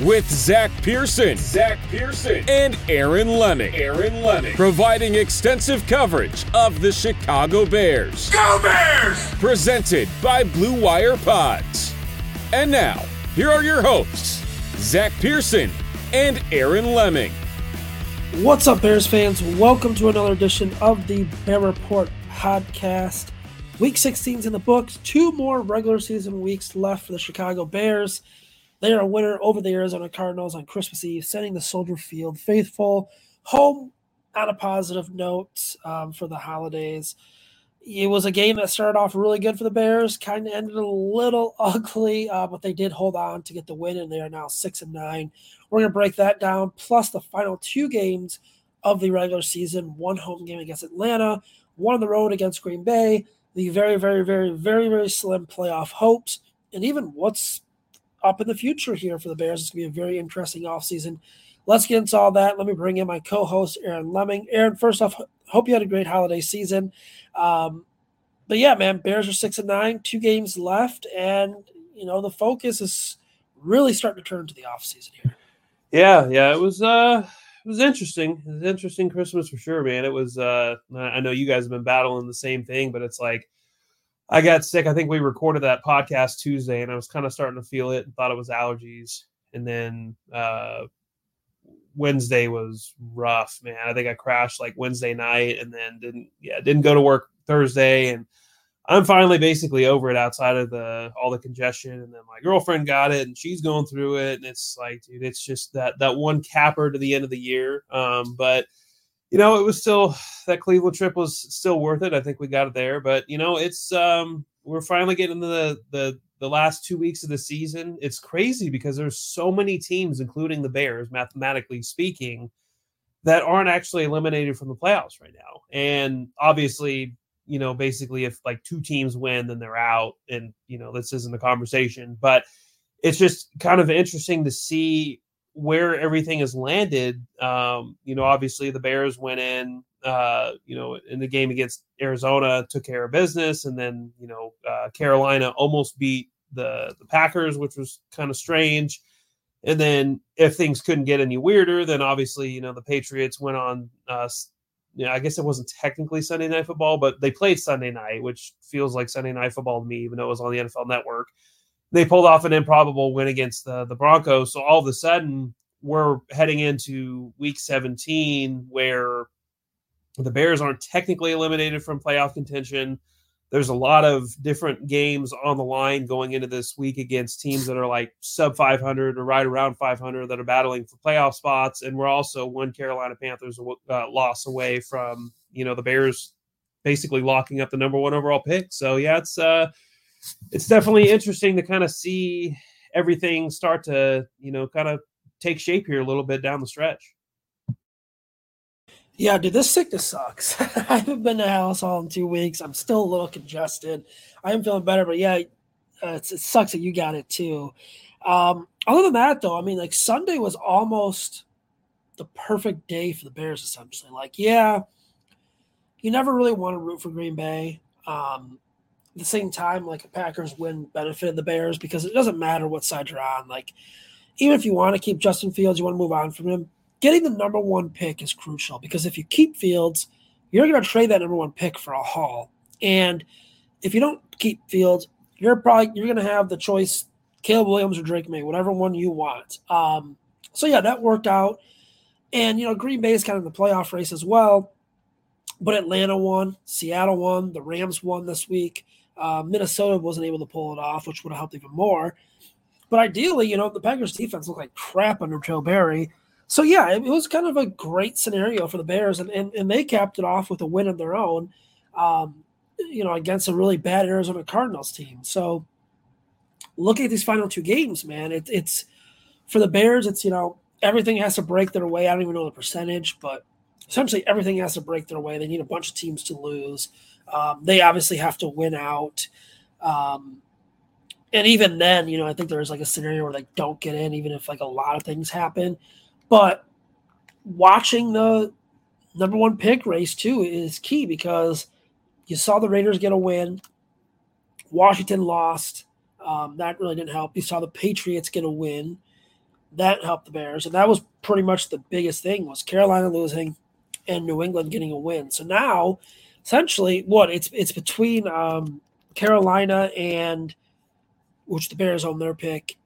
with Zach Pearson, Zach Pearson, and Aaron Leming. Aaron Leming, providing extensive coverage of the Chicago Bears. Go Bears! Presented by Blue Wire Pods. And now, here are your hosts, Zach Pearson and Aaron Leming. What's up, Bears fans? Welcome to another edition of the Bear Report Podcast. Week 16's in the books. Two more regular season weeks left for the Chicago Bears. They are a winner over the Arizona Cardinals on Christmas Eve, sending the Soldier Field faithful home on a positive note um, for the holidays. It was a game that started off really good for the Bears, kind of ended a little ugly, uh, but they did hold on to get the win, and they are now six and nine. We're going to break that down, plus the final two games of the regular season: one home game against Atlanta, one on the road against Green Bay. The very, very, very, very, very slim playoff hopes, and even what's up in the future here for the Bears. It's going to be a very interesting offseason. Let's get into all that. Let me bring in my co host, Aaron Leming. Aaron, first off, hope you had a great holiday season. Um, but yeah, man, Bears are six and nine, two games left, and you know the focus is really starting to turn to the offseason here. Yeah, yeah, it was uh it was interesting. It was interesting Christmas for sure, man. It was uh I know you guys have been battling the same thing, but it's like I got sick. I think we recorded that podcast Tuesday, and I was kind of starting to feel it thought it was allergies. And then uh, Wednesday was rough, man. I think I crashed like Wednesday night, and then didn't yeah didn't go to work Thursday, and I'm finally basically over it outside of the all the congestion. And then my girlfriend got it, and she's going through it, and it's like, dude, it's just that that one capper to the end of the year. Um, but you know, it was still that Cleveland trip was still worth it. I think we got it there, but you know, it's um we're finally getting to the the the last two weeks of the season. It's crazy because there's so many teams, including the Bears, mathematically speaking, that aren't actually eliminated from the playoffs right now. And obviously, you know, basically if like two teams win, then they're out. And, you know, this isn't a conversation, but it's just kind of interesting to see where everything has landed. Um, you know, obviously the Bears went in, uh, you know, in the game against Arizona, took care of business, and then you know uh, Carolina almost beat the the Packers, which was kind of strange. And then if things couldn't get any weirder, then obviously you know the Patriots went on. Uh, you know, I guess it wasn't technically Sunday Night Football, but they played Sunday night, which feels like Sunday Night Football to me, even though it was on the NFL Network they pulled off an improbable win against the, the Broncos. So all of a sudden, we're heading into week 17 where the Bears aren't technically eliminated from playoff contention. There's a lot of different games on the line going into this week against teams that are like sub 500 or right around 500 that are battling for playoff spots. And we're also one Carolina Panthers uh, loss away from, you know, the Bears basically locking up the number one overall pick. So, yeah, it's, uh, it's definitely interesting to kind of see everything start to you know kind of take shape here a little bit down the stretch. Yeah, dude, this sickness sucks. I haven't been to house all in two weeks. I'm still a little congested. I am feeling better, but yeah, uh, it sucks that you got it too. Um, other than that, though, I mean, like Sunday was almost the perfect day for the Bears, essentially. Like, yeah, you never really want to root for Green Bay. Um, at the same time, like a Packers win benefited the Bears because it doesn't matter what side you're on. Like, even if you want to keep Justin Fields, you want to move on from him, getting the number one pick is crucial because if you keep Fields, you're going to trade that number one pick for a haul. And if you don't keep Fields, you're probably you're going to have the choice Caleb Williams or Drake Maye, whatever one you want. Um, so yeah, that worked out. And you know, Green Bay is kind of in the playoff race as well. But Atlanta won, Seattle won, the Rams won this week. Uh, Minnesota wasn't able to pull it off, which would have helped even more. But ideally, you know, the Packers defense looked like crap under Joe Barry. So yeah, it, it was kind of a great scenario for the Bears, and, and, and they capped it off with a win of their own, um, you know, against a really bad Arizona Cardinals team. So looking at these final two games, man, it, it's for the Bears, it's you know, everything has to break their way. I don't even know the percentage, but essentially everything has to break their way. They need a bunch of teams to lose. Um, they obviously have to win out. Um, and even then, you know, I think there's like a scenario where they don't get in, even if like a lot of things happen. But watching the number one pick race too is key because you saw the Raiders get a win. Washington lost. Um, that really didn't help. You saw the Patriots get a win. That helped the Bears, and that was pretty much the biggest thing was Carolina losing and New England getting a win. So now, essentially, what it's it's between um, Carolina and which the Bears own their pick.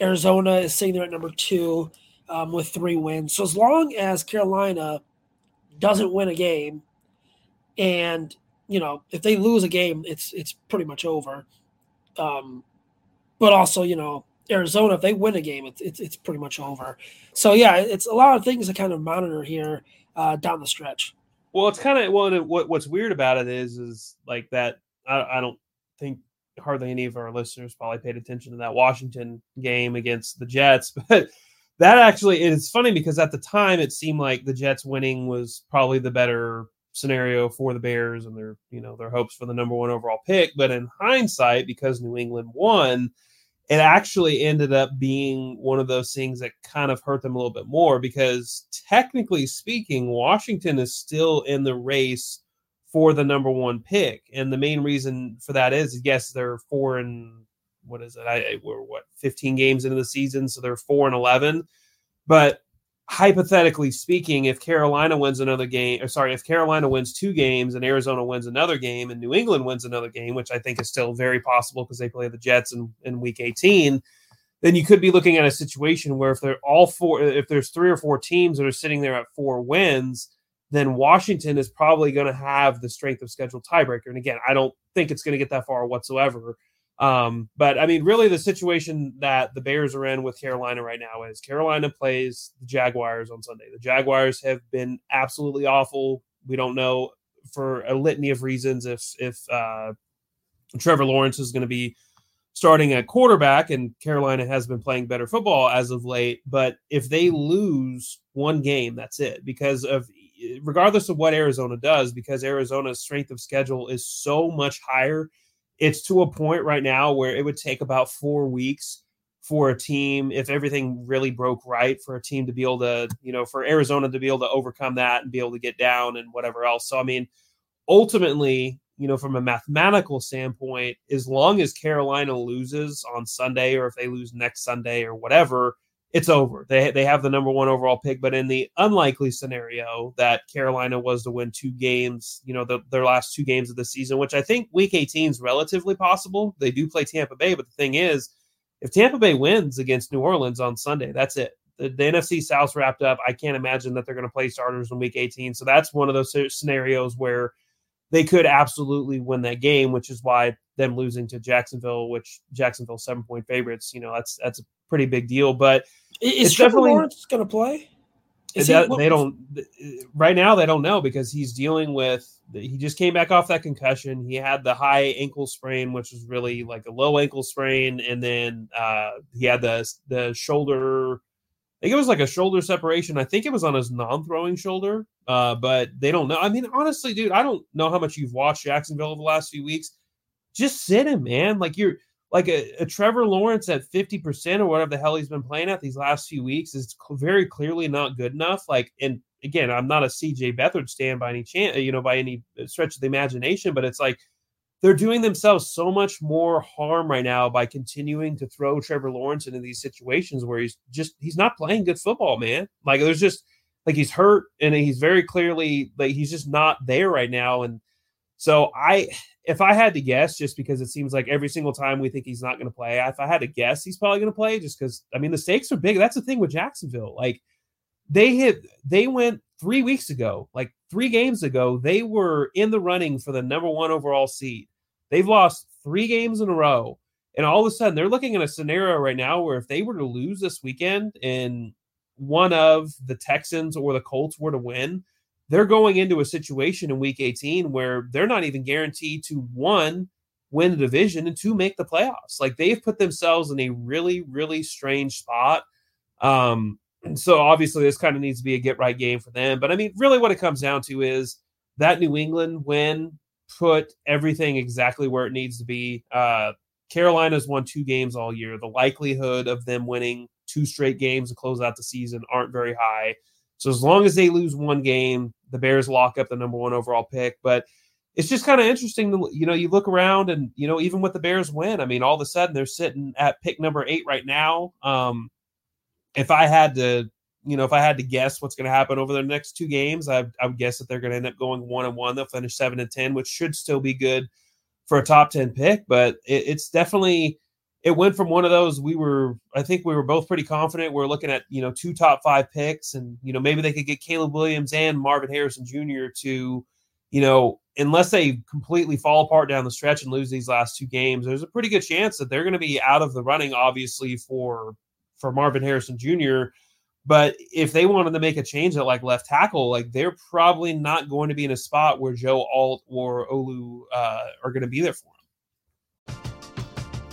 Arizona is sitting there at number two um, with three wins. So as long as Carolina doesn't win a game, and you know if they lose a game, it's it's pretty much over. Um, but also, you know, Arizona, if they win a game, it's it's, it's pretty much over. So yeah, it's a lot of things to kind of monitor here uh, down the stretch. Well, it's kind of well, what what's weird about it is is like that. I, I don't think hardly any of our listeners probably paid attention to that Washington game against the Jets, but that actually it's funny because at the time it seemed like the Jets winning was probably the better scenario for the Bears and their you know their hopes for the number one overall pick. But in hindsight, because New England won, it actually ended up being one of those things that kind of hurt them a little bit more because technically speaking, Washington is still in the race for the number one pick. And the main reason for that is, yes, they're four and what is it? I we're what 15 games into the season, so they're four and 11. But hypothetically speaking, if Carolina wins another game, or sorry, if Carolina wins two games and Arizona wins another game and New England wins another game, which I think is still very possible because they play the Jets in, in week 18, then you could be looking at a situation where if they're all four, if there's three or four teams that are sitting there at four wins, then Washington is probably going to have the strength of schedule tiebreaker. And again, I don't think it's going to get that far whatsoever. Um, but I mean, really, the situation that the Bears are in with Carolina right now is Carolina plays the Jaguars on Sunday. The Jaguars have been absolutely awful. We don't know for a litany of reasons if if uh, Trevor Lawrence is going to be starting at quarterback, and Carolina has been playing better football as of late. But if they lose one game, that's it because of regardless of what Arizona does, because Arizona's strength of schedule is so much higher it's to a point right now where it would take about four weeks for a team, if everything really broke right, for a team to be able to, you know, for Arizona to be able to overcome that and be able to get down and whatever else. So, I mean, ultimately, you know, from a mathematical standpoint, as long as Carolina loses on Sunday or if they lose next Sunday or whatever, it's over. They they have the number one overall pick, but in the unlikely scenario that Carolina was to win two games, you know, the, their last two games of the season, which I think Week 18 is relatively possible. They do play Tampa Bay, but the thing is, if Tampa Bay wins against New Orleans on Sunday, that's it. The, the NFC South wrapped up. I can't imagine that they're going to play starters in Week 18. So that's one of those scenarios where they could absolutely win that game, which is why them losing to Jacksonville, which Jacksonville seven point favorites, you know, that's that's pretty big deal. But is Trevor definitely, Lawrence going to play? That, he, they don't right now. They don't know because he's dealing with. He just came back off that concussion. He had the high ankle sprain, which was really like a low ankle sprain, and then uh, he had the the shoulder. I think it was like a shoulder separation. I think it was on his non-throwing shoulder, uh, but they don't know. I mean, honestly, dude, I don't know how much you've watched Jacksonville over the last few weeks. Just sit him, man. Like you're like a, a, Trevor Lawrence at 50% or whatever the hell he's been playing at these last few weeks is very clearly not good enough. Like, and again, I'm not a CJ Beathard stand by any chance, you know, by any stretch of the imagination, but it's like they're doing themselves so much more harm right now by continuing to throw Trevor Lawrence into these situations where he's just he's not playing good football, man. Like there's just like he's hurt and he's very clearly like he's just not there right now. And so I if I had to guess, just because it seems like every single time we think he's not going to play, if I had to guess, he's probably going to play just because I mean the stakes are big. That's the thing with Jacksonville. Like they hit they went three weeks ago, like three games ago, they were in the running for the number one overall seed. They've lost three games in a row. And all of a sudden, they're looking at a scenario right now where if they were to lose this weekend and one of the Texans or the Colts were to win, they're going into a situation in week 18 where they're not even guaranteed to one, win the division and two, make the playoffs. Like they've put themselves in a really, really strange spot. Um, so obviously this kind of needs to be a get right game for them. But I mean, really what it comes down to is that New England win put everything exactly where it needs to be. Uh, Carolina's won two games all year. The likelihood of them winning two straight games to close out the season aren't very high. So as long as they lose one game, the Bears lock up the number one overall pick. But it's just kind of interesting to you know you look around and you know even with the Bears win, I mean all of a sudden they're sitting at pick number eight right now. Um, if I had to, you know, if I had to guess what's going to happen over the next two games, I, I would guess that they're going to end up going one and one. They'll finish seven and ten, which should still be good for a top ten pick. But it, it's definitely it went from one of those we were I think we were both pretty confident. We are looking at you know two top five picks, and you know maybe they could get Caleb Williams and Marvin Harrison Jr. to you know unless they completely fall apart down the stretch and lose these last two games, there's a pretty good chance that they're going to be out of the running, obviously for for Marvin Harrison Jr. But if they wanted to make a change at like left tackle, like they're probably not going to be in a spot where Joe Alt or Olu uh, are going to be there for him.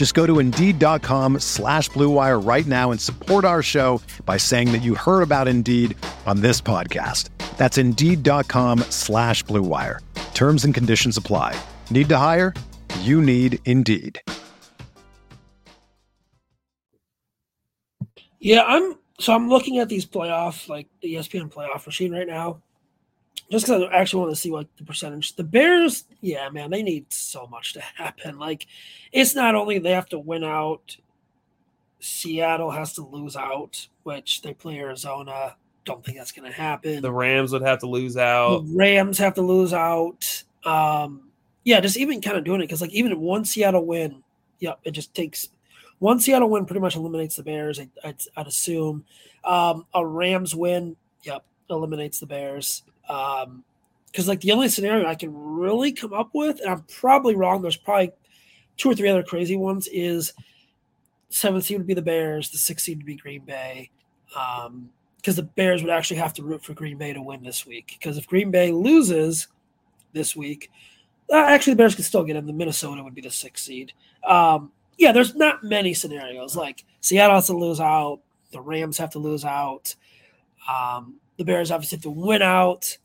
Just go to Indeed.com slash BlueWire right now and support our show by saying that you heard about Indeed on this podcast. That's Indeed.com slash BlueWire. Terms and conditions apply. Need to hire? You need Indeed. Yeah, I'm so I'm looking at these playoff, like the ESPN playoff machine right now, just because I actually want to see like the percentage. The Bears, yeah, man, they need so much to happen. Like, it's not only they have to win out, Seattle has to lose out, which they play Arizona. Don't think that's going to happen. The Rams would have to lose out. The Rams have to lose out. Um, yeah, just even kind of doing it because like even one Seattle win, yep, it just takes one Seattle win pretty much eliminates the Bears. I, would I'd assume um, a Rams win, yep, eliminates the Bears. Because like the only scenario I can really come up with, and I'm probably wrong. There's probably two or three other crazy ones. Is seventh seed would be the Bears, the sixth seed would be Green Bay. because um, the Bears would actually have to root for Green Bay to win this week. Because if Green Bay loses this week, uh, actually the Bears could still get in. The Minnesota would be the sixth seed. Um, yeah, there's not many scenarios. Like Seattle has to lose out, the Rams have to lose out, um, the Bears obviously have to win out.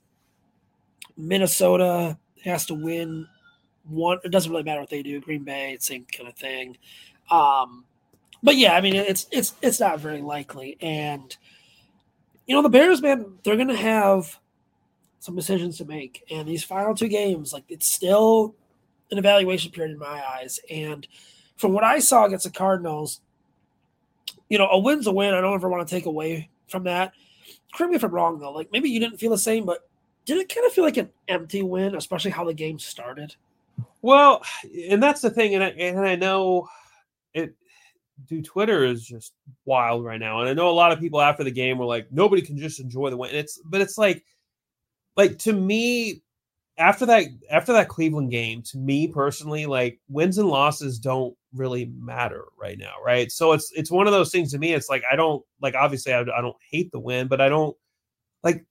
Minnesota has to win one. It doesn't really matter what they do. Green Bay, same kind of thing. Um, but yeah, I mean, it's it's it's not very likely. And you know, the Bears, man, they're gonna have some decisions to make. And these final two games, like it's still an evaluation period in my eyes. And from what I saw against the Cardinals, you know, a win's a win. I don't ever want to take away from that. Correct me if I'm wrong though. Like maybe you didn't feel the same, but did it kind of feel like an empty win, especially how the game started? Well, and that's the thing, and I, and I know it. dude, Twitter is just wild right now. And I know a lot of people after the game were like, nobody can just enjoy the win. And it's but it's like like to me, after that after that Cleveland game, to me personally, like wins and losses don't really matter right now, right? So it's it's one of those things to me. It's like I don't like obviously I, I don't hate the win, but I don't like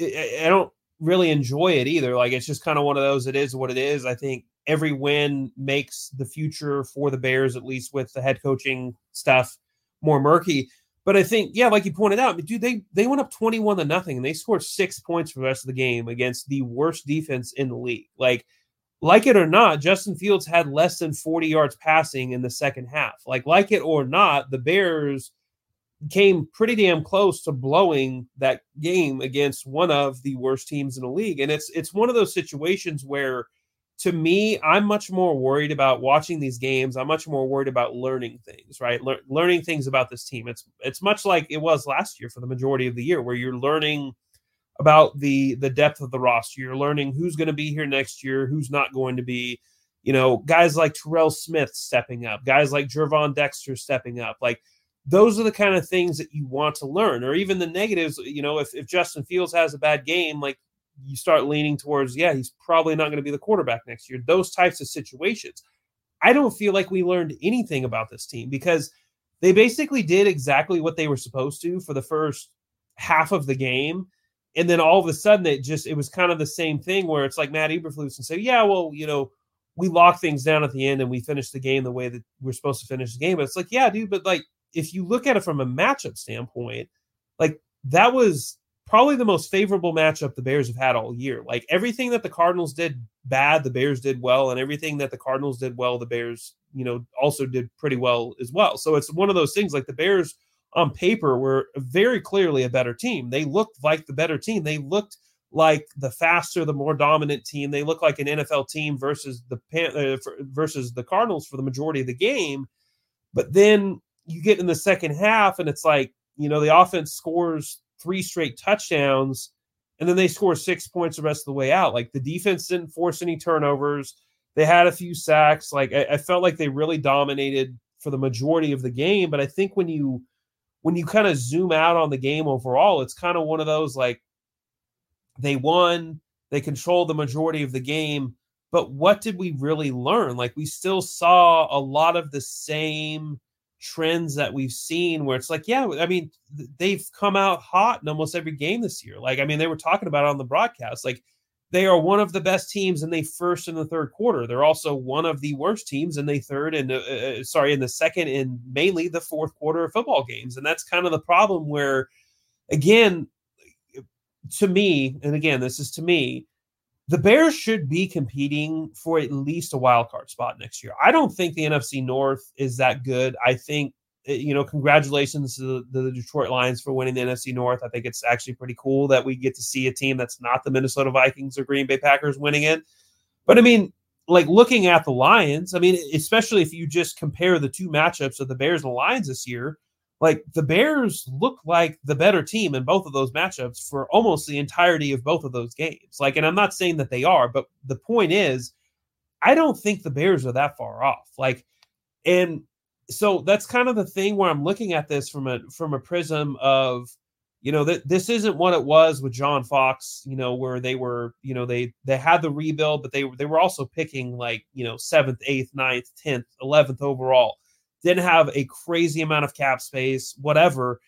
I don't really enjoy it either. Like it's just kind of one of those. It is what it is. I think every win makes the future for the Bears, at least with the head coaching stuff, more murky. But I think, yeah, like you pointed out, dude, they they went up twenty one to nothing, and they scored six points for the rest of the game against the worst defense in the league. Like, like it or not, Justin Fields had less than forty yards passing in the second half. Like, like it or not, the Bears came pretty damn close to blowing that game against one of the worst teams in the league. And it's it's one of those situations where to me, I'm much more worried about watching these games. I'm much more worried about learning things, right? Le- learning things about this team. It's it's much like it was last year for the majority of the year, where you're learning about the the depth of the roster. You're learning who's going to be here next year, who's not going to be. You know, guys like Terrell Smith stepping up, guys like Gervon Dexter stepping up. Like those are the kind of things that you want to learn, or even the negatives. You know, if if Justin Fields has a bad game, like you start leaning towards, yeah, he's probably not going to be the quarterback next year. Those types of situations. I don't feel like we learned anything about this team because they basically did exactly what they were supposed to for the first half of the game. And then all of a sudden it just it was kind of the same thing where it's like Matt Eberflus and say, Yeah, well, you know, we lock things down at the end and we finish the game the way that we're supposed to finish the game. But it's like, yeah, dude, but like if you look at it from a matchup standpoint, like that was probably the most favorable matchup the Bears have had all year. Like everything that the Cardinals did bad, the Bears did well, and everything that the Cardinals did well, the Bears, you know, also did pretty well as well. So it's one of those things like the Bears on paper were very clearly a better team. They looked like the better team. They looked like the faster, the more dominant team. They look like an NFL team versus the uh, versus the Cardinals for the majority of the game. But then you get in the second half, and it's like you know the offense scores three straight touchdowns, and then they score six points the rest of the way out. Like the defense didn't force any turnovers. They had a few sacks. Like I, I felt like they really dominated for the majority of the game. But I think when you when you kind of zoom out on the game overall, it's kind of one of those like they won, they controlled the majority of the game, but what did we really learn? Like we still saw a lot of the same trends that we've seen where it's like, yeah, I mean, they've come out hot in almost every game this year. Like, I mean, they were talking about on the broadcast, like they are one of the best teams and they first in the third quarter. They're also one of the worst teams in the third and uh, uh, uh, sorry, in the second and mainly the fourth quarter of football games. And that's kind of the problem where, again, to me, and again, this is to me, the Bears should be competing for at least a wild card spot next year. I don't think the NFC North is that good. I think eh, you know, congratulations to the, the, Detroit Lions for winning the NFC North. I think it's actually pretty cool that we get to see a team that's not the Minnesota Vikings or Green Bay Packers winning it. But I mean, like looking at the Lions, I mean, especially if you just compare the two matchups of the Bears and the Lions this year, like the Bears look like the better team in both of those matchups for almost the entirety of both of those games. Like, and I'm not saying that they are, but the point is, I don't think the Bears are that far off. Like, and so that's kind of the thing where I'm looking at this from a from a prism of, you know, that this isn't what it was with John Fox, you know, where they were, you know, they they had the rebuild, but they they were also picking like, you know, seventh, eighth, ninth, tenth, eleventh overall didn't have a crazy amount of cap space, whatever.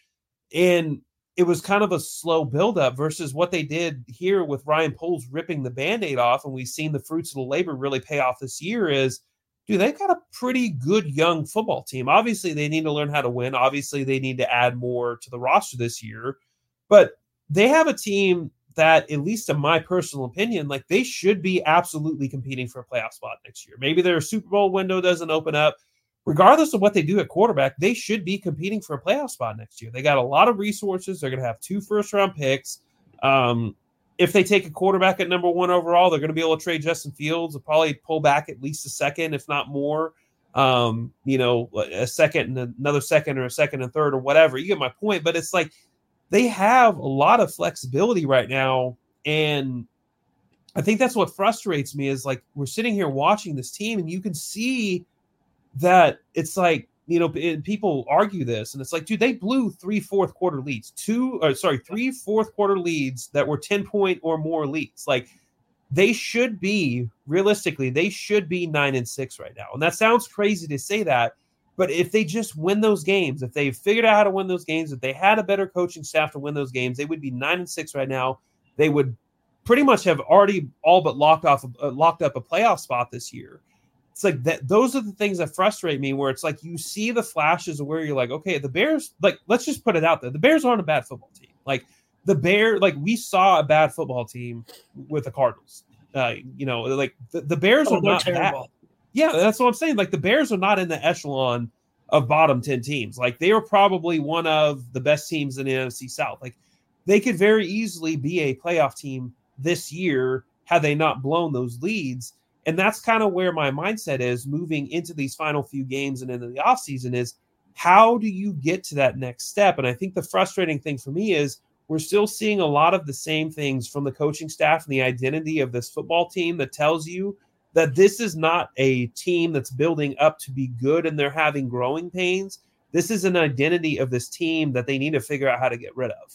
And it was kind of a slow buildup versus what they did here with Ryan Poles ripping the band-aid off, and we've seen the fruits of the labor really pay off this year is dude, they've got a pretty good young football team. Obviously, they need to learn how to win. Obviously, they need to add more to the roster this year. But they have a team that, at least in my personal opinion, like they should be absolutely competing for a playoff spot next year. Maybe their Super Bowl window doesn't open up regardless of what they do at quarterback, they should be competing for a playoff spot next year. They got a lot of resources. They're going to have two first round picks. Um, if they take a quarterback at number one overall, they're going to be able to trade Justin Fields. They'll probably pull back at least a second, if not more. Um, you know, a second and another second or a second and third or whatever. You get my point. But it's like they have a lot of flexibility right now. And I think that's what frustrates me is like we're sitting here watching this team and you can see that it's like you know, people argue this, and it's like, dude, they blew three fourth quarter leads, two, or sorry, three fourth quarter leads that were 10 point or more leads. Like, they should be realistically, they should be nine and six right now. And that sounds crazy to say that, but if they just win those games, if they figured out how to win those games, if they had a better coaching staff to win those games, they would be nine and six right now. They would pretty much have already all but locked off, uh, locked up a playoff spot this year it's like that those are the things that frustrate me where it's like you see the flashes of where you're like okay the bears like let's just put it out there. The bears aren't a bad football team. Like the bear like we saw a bad football team with the cardinals. Uh you know like the, the bears oh, are not terrible. bad yeah that's what i'm saying. Like the bears are not in the echelon of bottom 10 teams. Like they are probably one of the best teams in the nfc south. Like they could very easily be a playoff team this year had they not blown those leads and that's kind of where my mindset is moving into these final few games and into the offseason is how do you get to that next step? And I think the frustrating thing for me is we're still seeing a lot of the same things from the coaching staff and the identity of this football team that tells you that this is not a team that's building up to be good and they're having growing pains. This is an identity of this team that they need to figure out how to get rid of.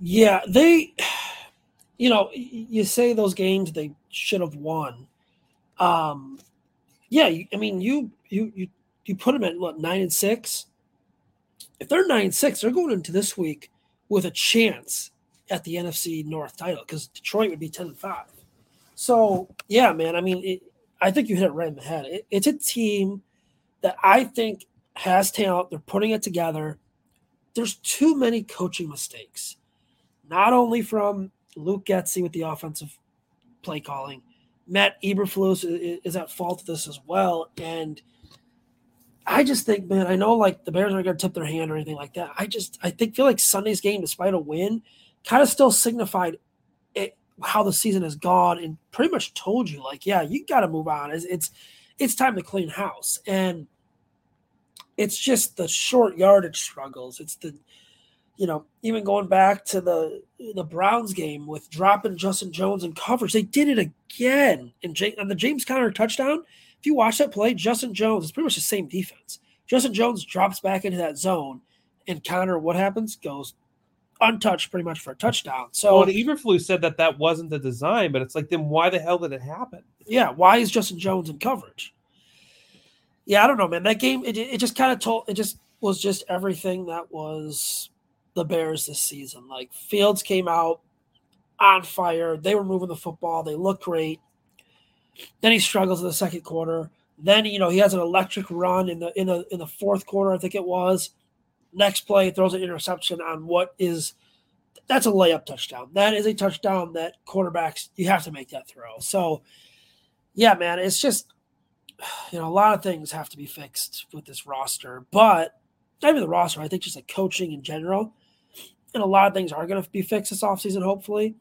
Yeah, they, you know, you say those games they should have won. Um, yeah, I mean, you you you you put them at what nine and six. If they're nine and six, they're going into this week with a chance at the NFC North title because Detroit would be ten and five. So yeah, man. I mean, it, I think you hit it right in the head. It, it's a team that I think has talent. They're putting it together. There's too many coaching mistakes not only from Luke Getsy with the offensive play calling, Matt Eberflus is at fault of this as well. And I just think, man, I know like the Bears aren't going to tip their hand or anything like that. I just, I think, feel like Sunday's game, despite a win, kind of still signified it, how the season has gone and pretty much told you, like, yeah, you got to move on. It's, it's, it's time to clean house. And it's just the short yardage struggles. It's the, you know, even going back to the the Browns game with dropping Justin Jones in coverage, they did it again. And on the James Conner touchdown, if you watch that play, Justin Jones is pretty much the same defense. Justin Jones drops back into that zone, and Conner, what happens? Goes untouched pretty much for a touchdown. So, well, Eberflus said that that wasn't the design, but it's like, then why the hell did it happen? Yeah, why is Justin Jones in coverage? Yeah, I don't know, man. That game, it, it just kind of told, it just was just everything that was the Bears this season. Like Fields came out on fire. They were moving the football. They look great. Then he struggles in the second quarter. Then you know he has an electric run in the in the in the fourth quarter, I think it was. Next play throws an interception on what is that's a layup touchdown. That is a touchdown that quarterbacks you have to make that throw. So yeah, man, it's just you know a lot of things have to be fixed with this roster, but not even the roster. I think just like coaching in general and a lot of things are going to be fixed this offseason, hopefully.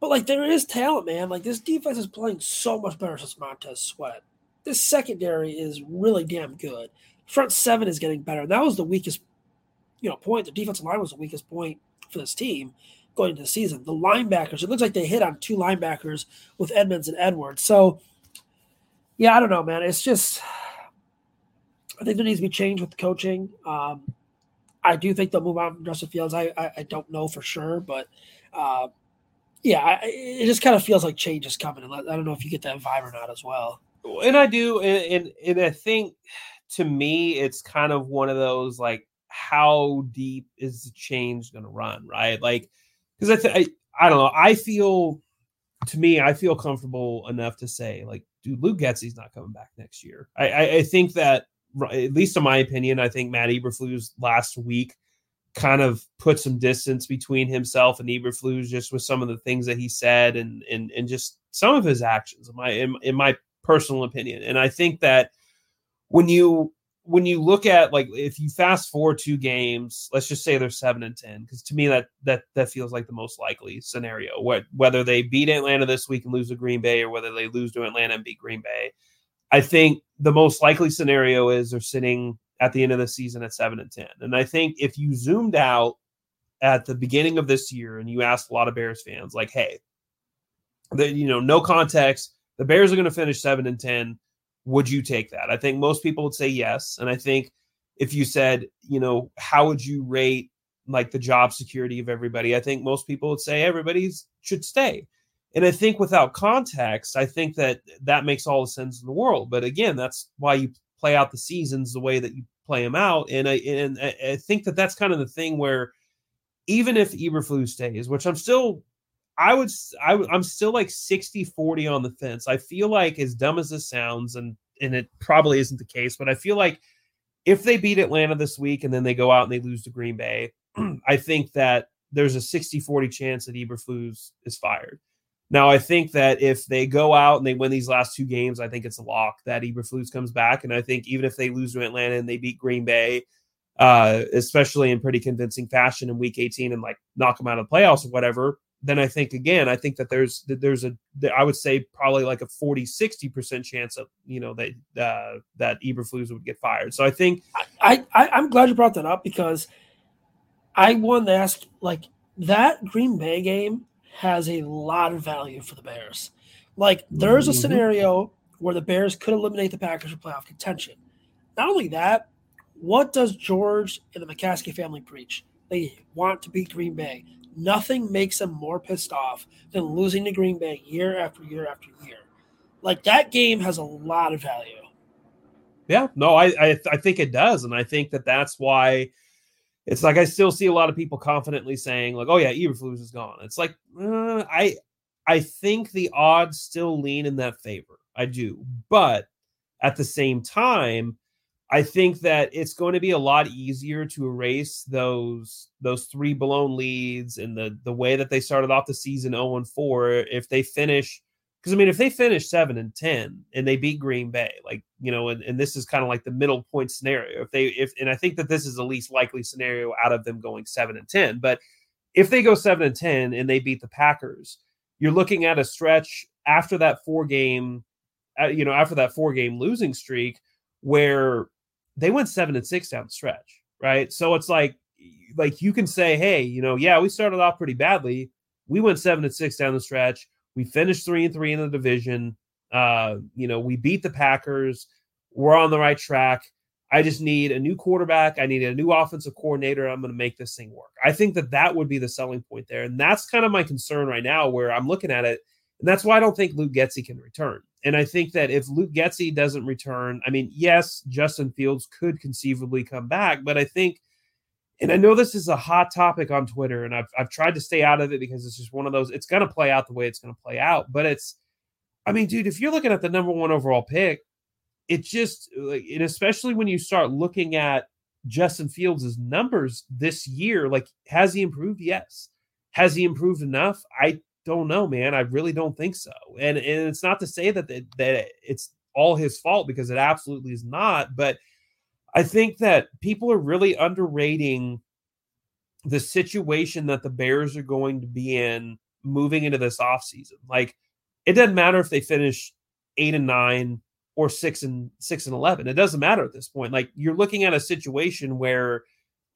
But like there is talent, man. Like this defense is playing so much better since Montez Sweat. This secondary is really damn good. Front seven is getting better. That was the weakest, you know, point. The defensive line was the weakest point for this team going into the season. The linebackers, it looks like they hit on two linebackers with Edmunds and Edwards. So, yeah, I don't know, man. It's just, I think there needs to be change with the coaching. Um, I do think they'll move on from Justin Fields. I, I, I don't know for sure, but uh, yeah, I, it just kind of feels like change is coming. And I don't know if you get that vibe or not as well. And I do, and, and, and I think to me, it's kind of one of those like, how deep is the change going to run, right? Like, because I, th- I I don't know. I feel to me, I feel comfortable enough to say, like, dude, Luke Getsy's not coming back next year. I, I, I think that at least in my opinion, I think Matt Eberflus last week kind of put some distance between himself and Eberflus just with some of the things that he said and and and just some of his actions in my in, in my personal opinion. And I think that when you when you look at like if you fast forward two games, let's just say they're seven and ten, because to me that that that feels like the most likely scenario. What whether they beat Atlanta this week and lose to Green Bay, or whether they lose to Atlanta and beat Green Bay, I think the most likely scenario is they're sitting at the end of the season at seven and ten. And I think if you zoomed out at the beginning of this year and you asked a lot of Bears fans, like, hey, you know, no context, the Bears are going to finish seven and ten would you take that? I think most people would say yes. And I think if you said, you know, how would you rate like the job security of everybody? I think most people would say everybody should stay. And I think without context, I think that that makes all the sense in the world. But again, that's why you play out the seasons the way that you play them out. And I and I think that that's kind of the thing where even if Eberflus stays, which I'm still I would, I'm still like 60 40 on the fence. I feel like, as dumb as this sounds, and and it probably isn't the case, but I feel like if they beat Atlanta this week and then they go out and they lose to Green Bay, I think that there's a 60 40 chance that Eberflus is fired. Now, I think that if they go out and they win these last two games, I think it's a lock that Eberflus comes back. And I think even if they lose to Atlanta and they beat Green Bay, uh, especially in pretty convincing fashion in Week 18 and like knock them out of the playoffs or whatever, then I think again, I think that there's that there's a I would say probably like a 40 60 percent chance of you know that uh, that Eberflus would get fired. So I think I, I I'm glad you brought that up because I wanted to ask like that Green Bay game has a lot of value for the Bears. Like there's a mm-hmm. scenario where the Bears could eliminate the Packers for playoff contention. Not only that, what does George and the McCaskey family preach? They want to beat Green Bay. Nothing makes them more pissed off than losing to Green Bay year after year after year. Like that game has a lot of value. Yeah, no, I I, I think it does, and I think that that's why it's like I still see a lot of people confidently saying like, "Oh yeah, Eberflus is gone." It's like uh, I I think the odds still lean in that favor. I do, but at the same time, I think that it's going to be a lot easier to erase those those three blown leads and the the way that they started off the season 0 and 4 if they finish because I mean if they finish 7 and 10 and they beat Green Bay like you know and, and this is kind of like the middle point scenario if they if and I think that this is the least likely scenario out of them going 7 and 10 but if they go 7 and 10 and they beat the Packers you're looking at a stretch after that four game uh, you know after that four game losing streak where they went seven and six down the stretch, right? So it's like, like you can say, hey, you know, yeah, we started off pretty badly. We went seven and six down the stretch. We finished three and three in the division. Uh, you know, we beat the Packers. We're on the right track. I just need a new quarterback. I need a new offensive coordinator. I'm going to make this thing work. I think that that would be the selling point there. And that's kind of my concern right now, where I'm looking at it. And that's why I don't think Luke Getsy can return. And I think that if Luke Getsy doesn't return, I mean, yes, Justin Fields could conceivably come back, but I think, and I know this is a hot topic on Twitter, and I've, I've tried to stay out of it because it's just one of those, it's going to play out the way it's going to play out. But it's, I mean, dude, if you're looking at the number one overall pick, it just, and especially when you start looking at Justin Fields' numbers this year, like, has he improved? Yes. Has he improved enough? I don't know, man. I really don't think so. And and it's not to say that that, that it's all his fault because it absolutely is not. But I think that people are really underrating the situation that the Bears are going to be in moving into this offseason. Like it doesn't matter if they finish eight and nine or six and six and eleven. It doesn't matter at this point. Like you're looking at a situation where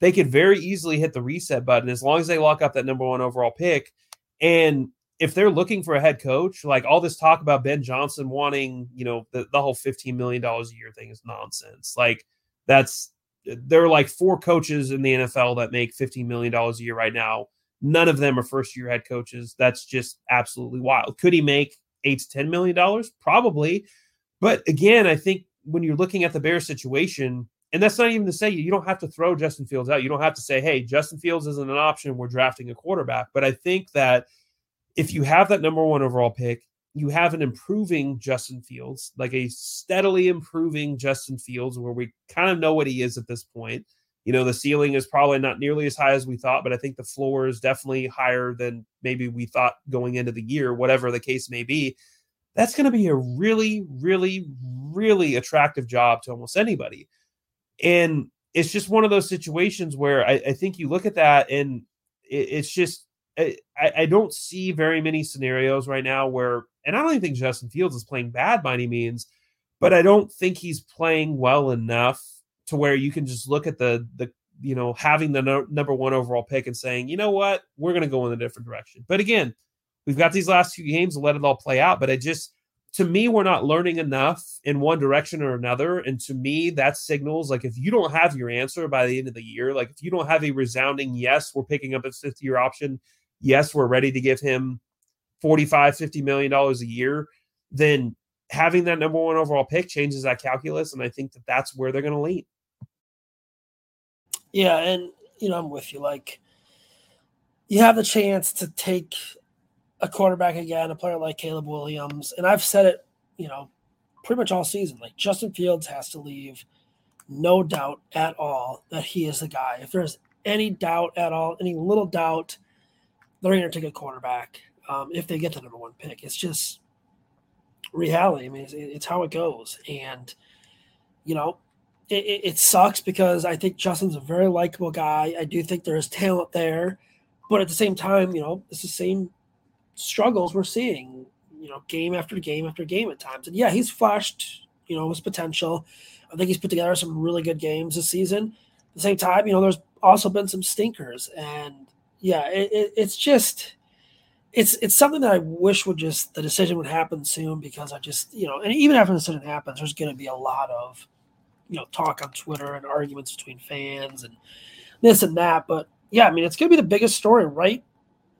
they could very easily hit the reset button as long as they lock up that number one overall pick. And if they're looking for a head coach, like all this talk about Ben Johnson wanting, you know, the, the whole $15 million a year thing is nonsense. Like that's there are like four coaches in the NFL that make $15 million a year right now. None of them are first year head coaches. That's just absolutely wild. Could he make eight to ten million dollars? Probably. But again, I think when you're looking at the Bears situation, and that's not even to say you don't have to throw Justin Fields out. You don't have to say, hey, Justin Fields isn't an option. We're drafting a quarterback. But I think that if you have that number one overall pick, you have an improving Justin Fields, like a steadily improving Justin Fields, where we kind of know what he is at this point. You know, the ceiling is probably not nearly as high as we thought, but I think the floor is definitely higher than maybe we thought going into the year, whatever the case may be. That's going to be a really, really, really attractive job to almost anybody. And it's just one of those situations where I, I think you look at that and it, it's just I, I don't see very many scenarios right now where, and I don't think Justin Fields is playing bad by any means, but I don't think he's playing well enough to where you can just look at the the you know having the no, number one overall pick and saying, you know what, we're going to go in a different direction. But again, we've got these last few games to let it all play out. But I just to me, we're not learning enough in one direction or another. And to me, that signals like if you don't have your answer by the end of the year, like if you don't have a resounding yes, we're picking up a fifth year option, yes, we're ready to give him 45, 50 million dollars a year, then having that number one overall pick changes that calculus. And I think that that's where they're going to lean. Yeah. And, you know, I'm with you. Like, you have the chance to take a quarterback again, a player like Caleb Williams. And I've said it, you know, pretty much all season. Like Justin Fields has to leave. No doubt at all that he is the guy. If there's any doubt at all, any little doubt, they're going to take a quarterback um, if they get the number one pick. It's just reality. I mean, it's, it's how it goes. And, you know, it, it, it sucks because I think Justin's a very likable guy. I do think there is talent there. But at the same time, you know, it's the same struggles we're seeing, you know, game after game after game at times. And yeah, he's flashed, you know, his potential. I think he's put together some really good games this season. At the same time, you know, there's also been some stinkers, and yeah, it, it, it's just it's it's something that I wish would just the decision would happen soon because I just you know, and even after the decision happens, there's going to be a lot of you know talk on Twitter and arguments between fans and this and that. But yeah, I mean, it's going to be the biggest story right?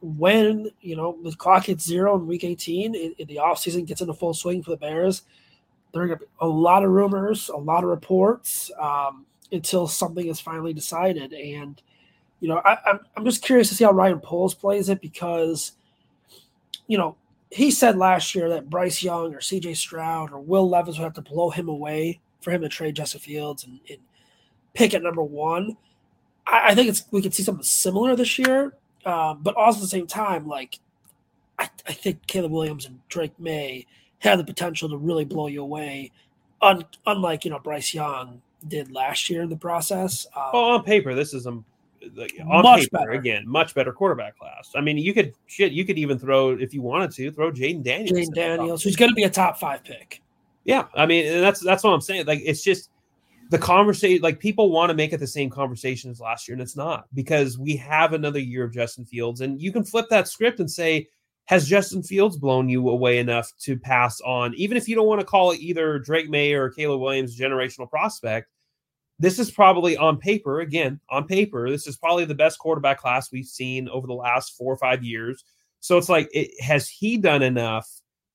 When you know the clock hits zero in week 18 in, in the offseason gets into full swing for the bears. There are going to be a lot of rumors a lot of reports um, until something is finally decided. And you know I, I'm, I'm just curious to see how ryan poles plays it because you know he said last year that bryce young or cj stroud or will levis would have to blow him away for him to trade justin fields and, and pick at number one I, I think it's we could see something similar this year um, but also at the same time, like I, I, think Caleb Williams and Drake Maye have the potential to really blow you away, un, unlike you know Bryce Young did last year in the process. Um, well, on paper, this is a like, on paper better. again, much better quarterback class. I mean, you could shit, you could even throw if you wanted to throw Jayden Daniels. Jayden Daniels, who's going to be a top five pick. Yeah, I mean, that's that's what I'm saying. Like, it's just the conversation like people want to make it the same conversation as last year and it's not because we have another year of Justin Fields and you can flip that script and say has Justin Fields blown you away enough to pass on even if you don't want to call it either Drake Maye or Caleb Williams generational prospect this is probably on paper again on paper this is probably the best quarterback class we've seen over the last 4 or 5 years. So it's like it, has he done enough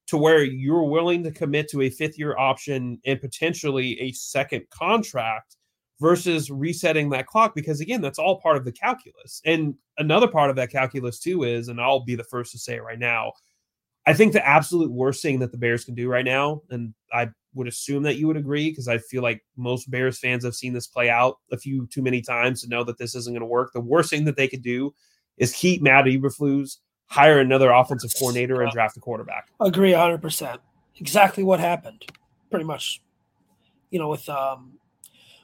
to where you're willing to commit to a fifth year option and potentially a second contract versus resetting that clock? Because again that's all part of the calculus. And another part of that calculus too is and i'll be the first to say it right now i think the absolute worst thing that the bears can do right now and i would assume that you would agree because i feel like most bears fans have seen this play out a few too many times to know that this isn't going to work the worst thing that they could do is keep matt eberflus hire another offensive coordinator and draft a quarterback. Agree 100%. Exactly what happened, pretty much, you know, with um,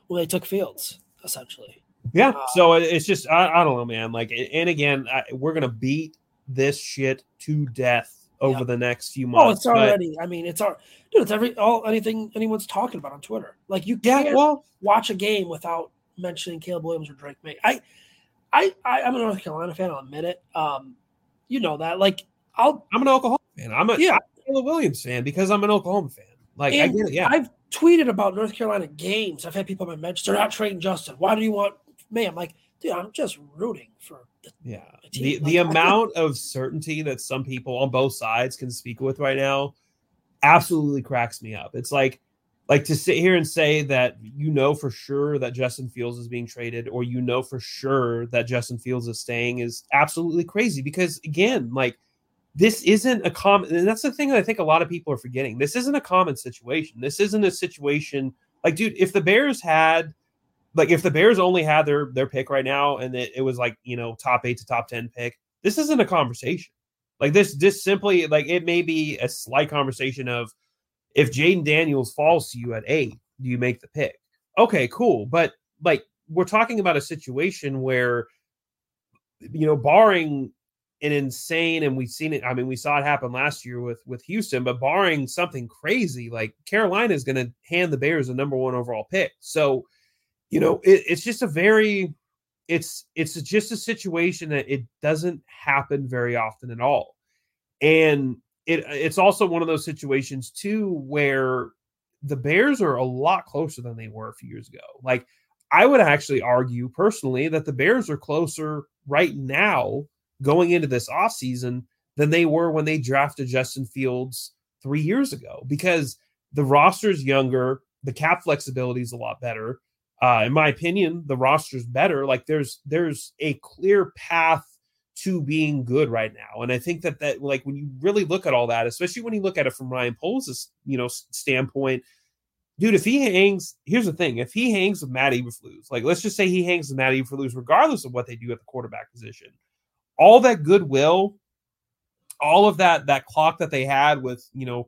when they took Fields, essentially. Yeah. Uh, so it's just, I, I, don't know, man. Like, and again, I, we're going to beat this shit to death over yeah. the next few months. Oh, it's already, but, I mean, it's our, dude, it's every, all, anything anyone's talking about on Twitter. Like, you can't yeah, well, watch a game without mentioning Caleb Williams or Drake Maye. I, I, I, am a North Carolina fan. I'll admit it. Um, you know that. Like, I'll. I'm an Oklahoma fan. I'm a, yeah. I'm a Caleb Williams fan because I'm an Oklahoma fan. Like, and I get it. Yeah. I've tweeted about North Carolina games. I've had people on my bench. They're not trading Justin. Why do you want me? I'm like, dude, I'm just rooting for. Yeah. The the, amount of certainty that some people on both sides can speak with right now absolutely cracks me up. It's like like to sit here and say that you know for sure that Justin Fields is being traded or you know for sure that Justin Fields is staying is absolutely crazy because again, like this isn't a common and that's the thing that I think a lot of people are forgetting. This isn't a common situation. This isn't a situation like dude, if the Bears had like if the Bears only had their their pick right now and it, it was like, you know, top 8 to top 10 pick, this isn't a conversation. Like this this simply like it may be a slight conversation of If Jayden Daniels falls to you at eight, do you make the pick? Okay, cool. But like we're talking about a situation where, you know, barring an insane, and we've seen it. I mean, we saw it happen last year with with Houston, but barring something crazy, like Carolina is going to hand the Bears a number one overall pick. So, you know, it, it's just a very, it's it's just a situation that it doesn't happen very often at all, and it it's also one of those situations too where the Bears are a lot closer than they were a few years ago. Like I would actually argue personally that the Bears are closer right now going into this offseason than they were when they drafted Justin Fields three years ago because the roster is younger, the cap flexibility is a lot better. Uh, in my opinion, the roster's better. Like there's there's a clear path to being good right now, and I think that that like when you really look at all that, especially when you look at it from Ryan Poles' you know standpoint, dude, if he hangs, here's the thing: if he hangs with Matt Eberflus, like let's just say he hangs with Matt Eberflus, regardless of what they do at the quarterback position, all that goodwill, all of that that clock that they had with you know.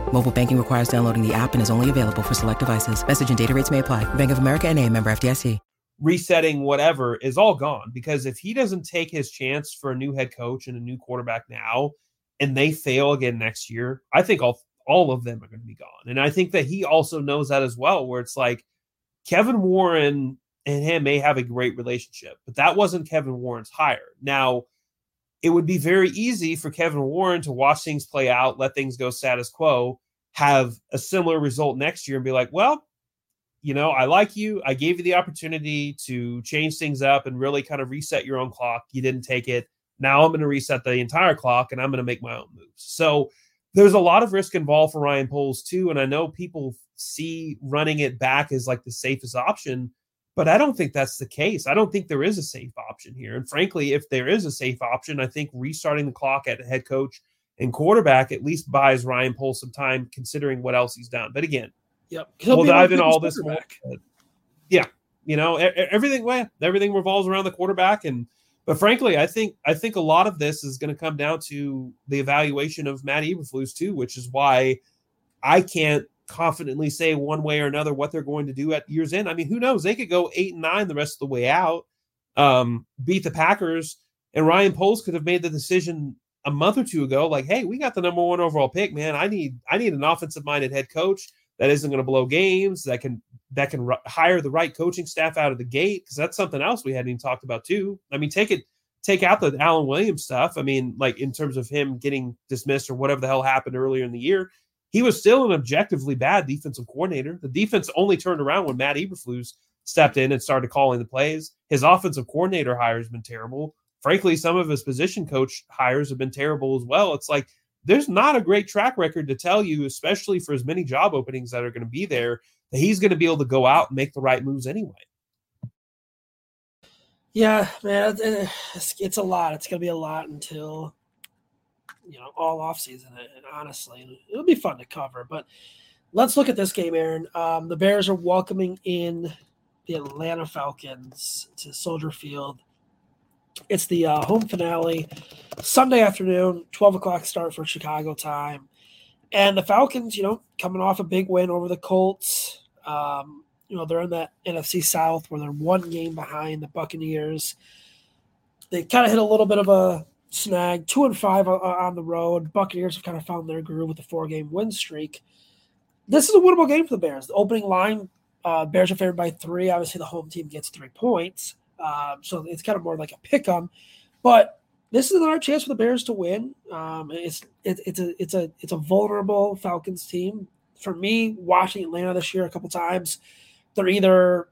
Mobile banking requires downloading the app and is only available for select devices. Message and data rates may apply. Bank of America and a member FDIC. Resetting whatever is all gone because if he doesn't take his chance for a new head coach and a new quarterback now and they fail again next year, I think all, all of them are going to be gone. And I think that he also knows that as well, where it's like Kevin Warren and him may have a great relationship, but that wasn't Kevin Warren's hire. Now, it would be very easy for Kevin Warren to watch things play out, let things go status quo, have a similar result next year, and be like, well, you know, I like you. I gave you the opportunity to change things up and really kind of reset your own clock. You didn't take it. Now I'm going to reset the entire clock and I'm going to make my own moves. So there's a lot of risk involved for Ryan Poles too. And I know people see running it back as like the safest option. But I don't think that's the case. I don't think there is a safe option here. And frankly, if there is a safe option, I think restarting the clock at head coach and quarterback at least buys Ryan Poles some time, considering what else he's done. But again, yep, we'll dive in all this more. Yeah, you know, everything. Well, everything revolves around the quarterback, and but frankly, I think I think a lot of this is going to come down to the evaluation of Matt Eberflus too, which is why I can't confidently say one way or another what they're going to do at year's end. I mean, who knows? They could go eight and nine the rest of the way out, um, beat the Packers, and Ryan Poles could have made the decision a month or two ago, like, hey, we got the number one overall pick, man. I need I need an offensive minded head coach that isn't going to blow games, that can that can r- hire the right coaching staff out of the gate, because that's something else we hadn't even talked about too. I mean, take it take out the Alan Williams stuff. I mean, like in terms of him getting dismissed or whatever the hell happened earlier in the year, he was still an objectively bad defensive coordinator. The defense only turned around when Matt Eberflus stepped in and started calling the plays. His offensive coordinator hires been terrible. Frankly, some of his position coach hires have been terrible as well. It's like there's not a great track record to tell you, especially for as many job openings that are going to be there, that he's going to be able to go out and make the right moves anyway. Yeah, man, it's, it's a lot. It's going to be a lot until you know all off season. And honestly, it'll be fun to cover. But let's look at this game, Aaron. Um, the Bears are welcoming in the Atlanta Falcons to Soldier Field. It's the uh, home finale, Sunday afternoon, twelve o'clock start for Chicago time, and the Falcons, you know, coming off a big win over the Colts. Um, you know, they're in that NFC South where they're one game behind the Buccaneers. They kind of hit a little bit of a snag. Two and five on the road. Buccaneers have kind of found their groove with a four game win streak. This is a winnable game for the Bears. The opening line, uh, Bears are favored by three. Obviously, the home team gets three points. Um, so it's kind of more like a pick 'em. But this is another chance for the Bears to win. Um, it's it, it's a it's a it's a vulnerable Falcons team. For me, watching Atlanta this year a couple times, they're either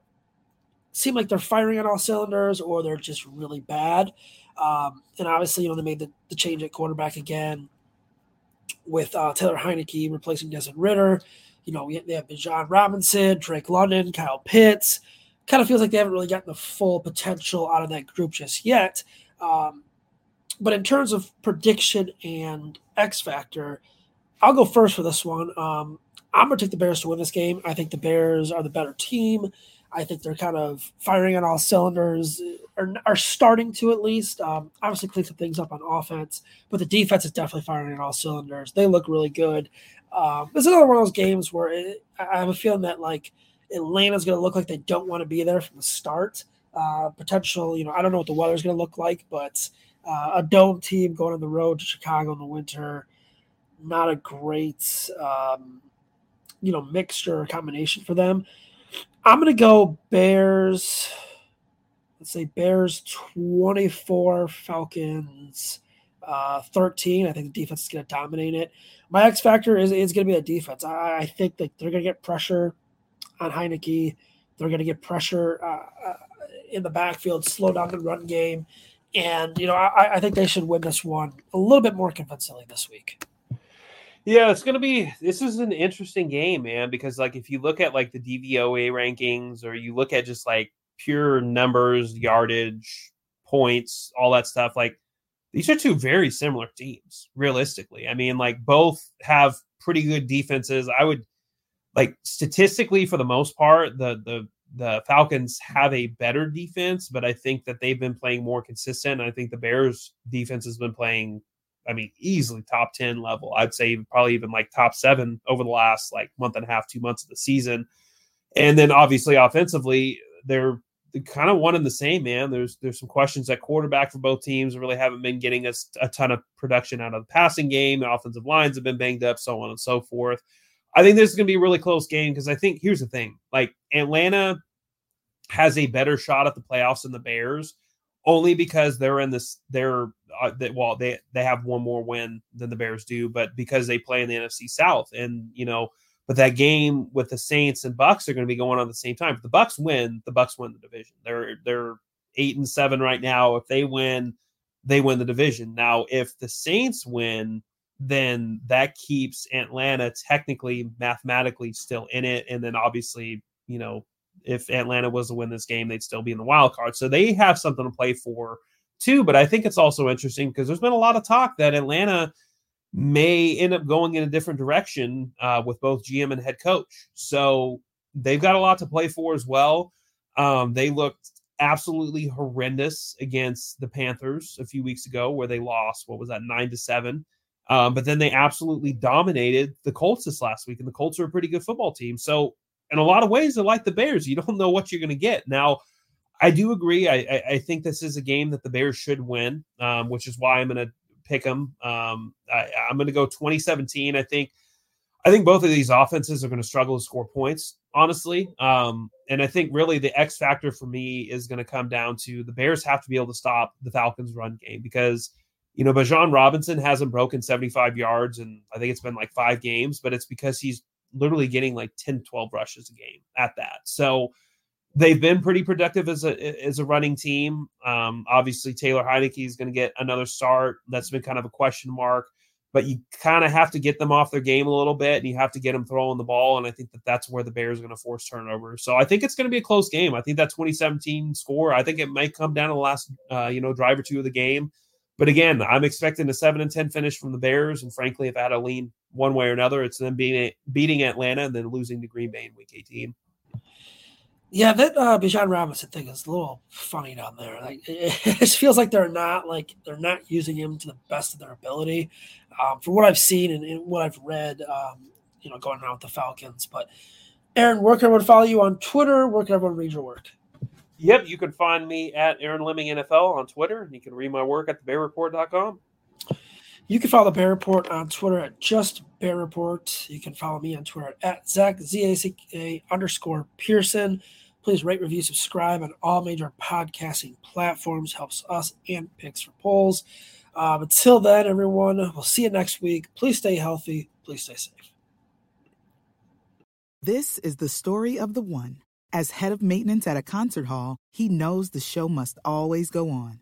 seem like they're firing on all cylinders or they're just really bad. Um, and obviously, you know, they made the, the change at quarterback again with uh, Taylor Heinicke replacing Desmond Ridder. You know, they have Bijan Robinson, Drake London, Kyle Pitts, kind of feels like they haven't really gotten the full potential out of that group just yet. Um, but in terms of prediction and X factor, I'll go first for this one. Um, I'm going to take the Bears to win this game. I think the Bears are the better team. I think they're kind of firing on all cylinders, or are starting to at least. Um, obviously, clean some things up on offense, but the defense is definitely firing on all cylinders. They look really good. Um, it's another one of those games where it, I have a feeling that like Atlanta's going to look like they don't want to be there from the start. Uh, potential, you know, I don't know what the weather's going to look like, but uh, a dome team going on the road to Chicago in the winter, not a great, um, you know, mixture or combination for them. I'm going to go Bears. Let's say Bears 24, Falcons uh, 13. I think the defense is going to dominate it. My X factor is, is going to be the defense. I, I think that they're going to get pressure on Heinicke. They're going to get pressure uh, uh, in the backfield, slow down the run game. And, you know, I, I think they should win this one a little bit more convincingly this week. Yeah, it's gonna be. This is an interesting game, man. Because like, if you look at like the DVOA rankings, or you look at just like pure numbers, yardage, points, all that stuff, like these are two very similar teams. Realistically, I mean, like both have pretty good defenses. I would like statistically, for the most part, the the the Falcons have a better defense, but I think that they've been playing more consistent. I think the Bears defense has been playing I mean, easily top 10 level. I'd say probably even like top seven over the last like month and a half, two months of the season. And then obviously offensively, they're, kind of one and the same, man. There's there's some questions at quarterback for both teams. Really haven't been getting us a, a ton of production out of the passing game. The offensive lines have been banged up, so on and so forth. I think this is going to be a really close game because I think here's the thing: like Atlanta has a better shot at the playoffs than the Bears only because they're in this they're uh, they, well they they have one more win than the Bears do, but because they play in the NFC South and you know but that game with the Saints and Bucks are going to be going on at the same time. If the Bucks win, the Bucks win the division. They're they're 8 and 7 right now. If they win, they win the division. Now, if the Saints win, then that keeps Atlanta technically mathematically still in it and then obviously, you know, if Atlanta was to win this game, they'd still be in the wild card. So they have something to play for too. But I think it's also interesting because there's been a lot of talk that Atlanta may end up going in a different direction uh, with both GM and head coach. So they've got a lot to play for as well. Um, they looked absolutely horrendous against the Panthers a few weeks ago, where they lost. What was that, nine to seven? Um, but then they absolutely dominated the Colts this last week, and the Colts are a pretty good football team. So in a lot of ways, they're like the Bears. You don't know what you're going to get. Now, I do agree. I, I, I, think this is a game that the Bears should win, um, which is why I'm going to pick them. Um, I, am going to go 2017. I think. I think both of these offenses are going to struggle to score points, honestly. Um, and I think really the X factor for me is going to come down to the Bears have to be able to stop the Falcons' run game because you know, Bijan Robinson hasn't broken 75 yards and I think it's been like five games, but it's because he's literally getting like 10, 12 rushes a game at that. So they've been pretty productive as a as a running team. Um, obviously, Taylor Heinicke is going to get another start. That's been kind of a question mark, but you kind of have to get them off their game a little bit, and you have to get them throwing the ball. And I think that that's where the Bears are going to force turnovers. So I think it's going to be a close game. I think that 2017 score. I think it might come down to the last uh, you know drive or two of the game. But again, I'm expecting a seven and ten finish from the Bears, and frankly, if I had to lean one way or another, it's them beating beating Atlanta and then losing to Green Bay in Week 18. Yeah, that uh, Bijan Robinson thing is a little funny down there. Like it, it just feels like they're not like they're not using him to the best of their ability. Um, from what I've seen and, and what I've read, um, you know, going around with the Falcons. But Aaron, where can everyone follow you on Twitter? Where can everyone read your work? Yep, you can find me at Aaron Leming NFL on Twitter, and you can read my work at thebearreport.com. You can follow the Bear Report on Twitter at just Bear Report. You can follow me on Twitter at Zach Z A C A underscore Pearson. Please rate, review, subscribe on all major podcasting platforms. Helps us and picks for polls. Um, until then, everyone, we'll see you next week. Please stay healthy. Please stay safe. This is the story of the one. As head of maintenance at a concert hall, he knows the show must always go on.